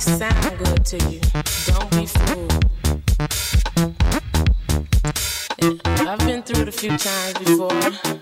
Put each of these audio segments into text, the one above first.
sound good to you, don't be fooled. I've been through it a few times before.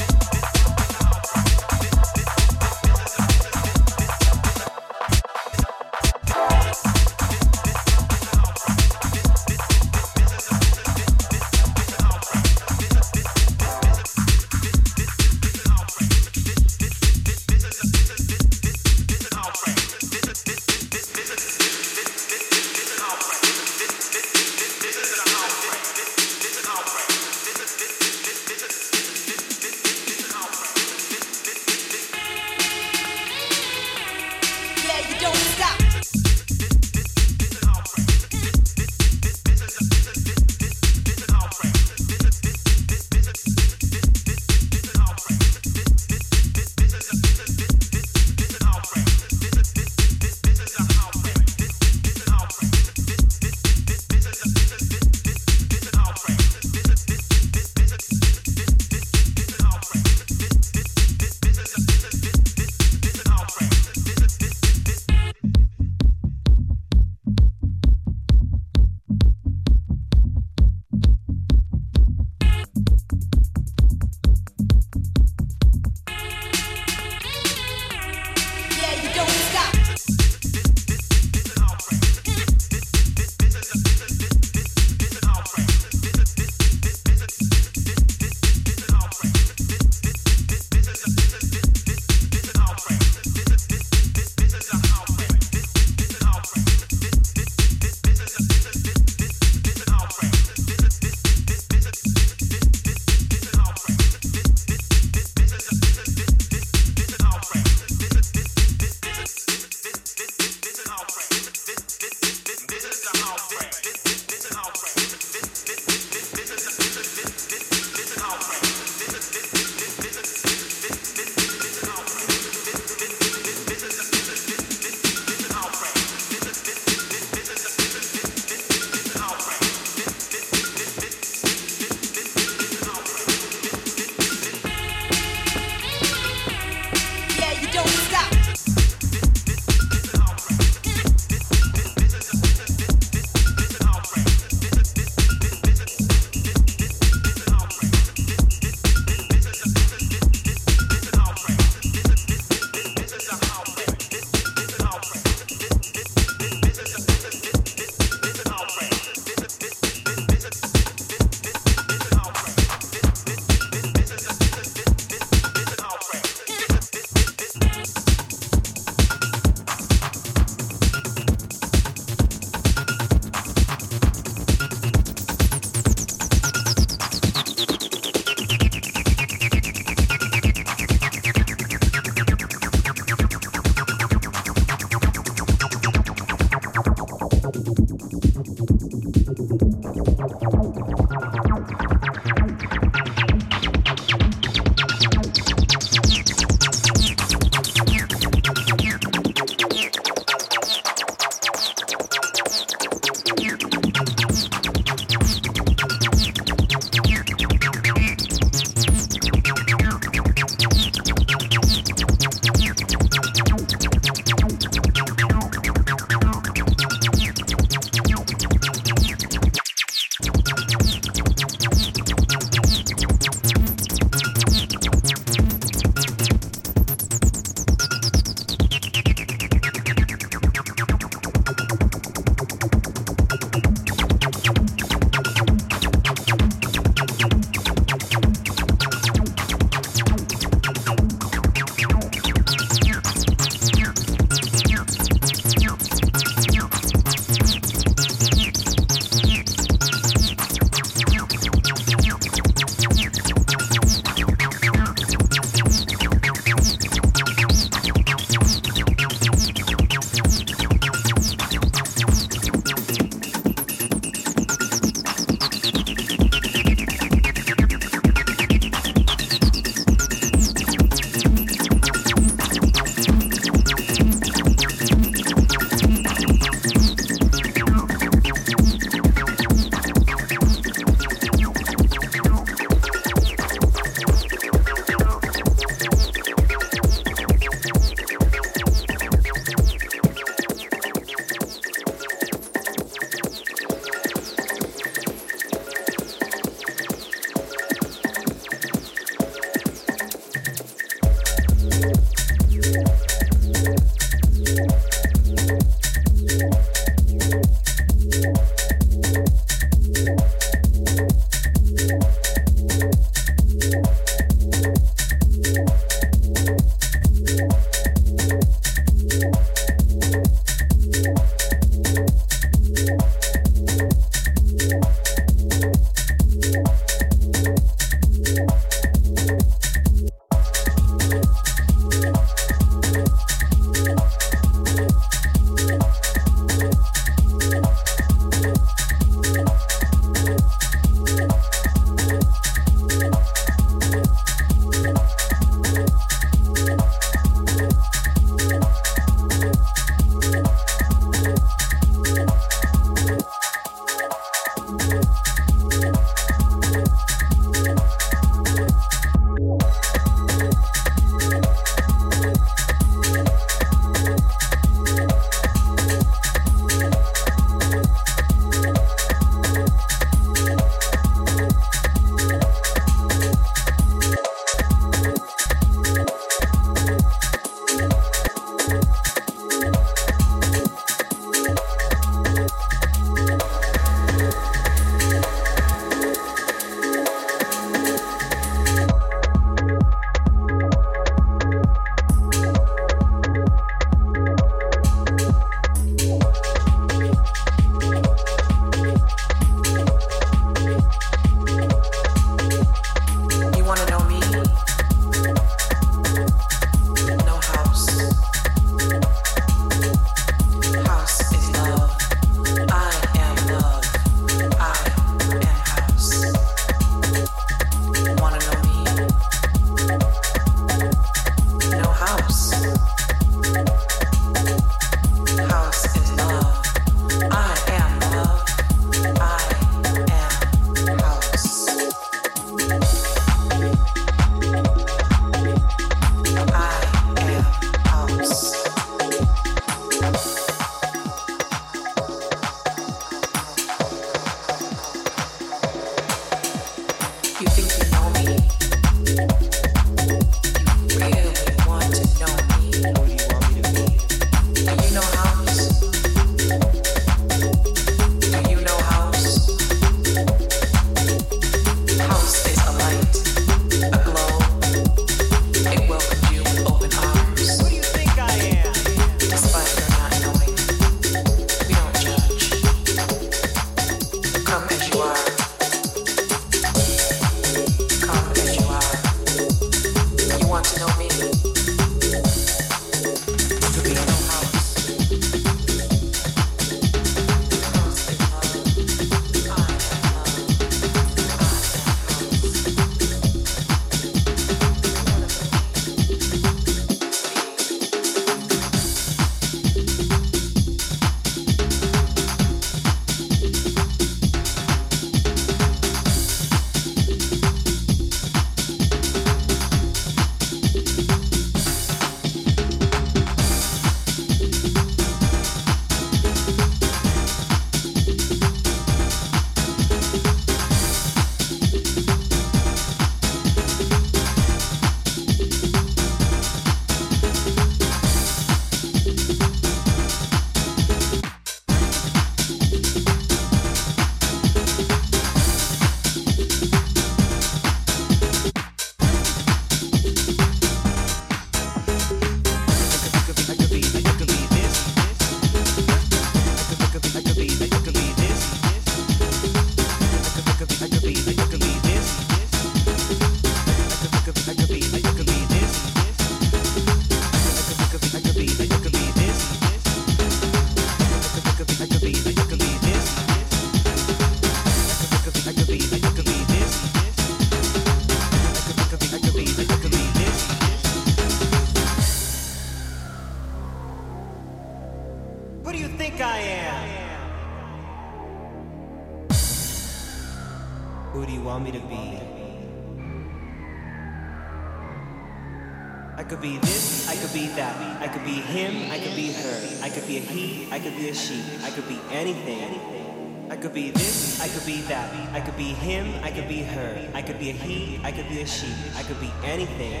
I could be anything.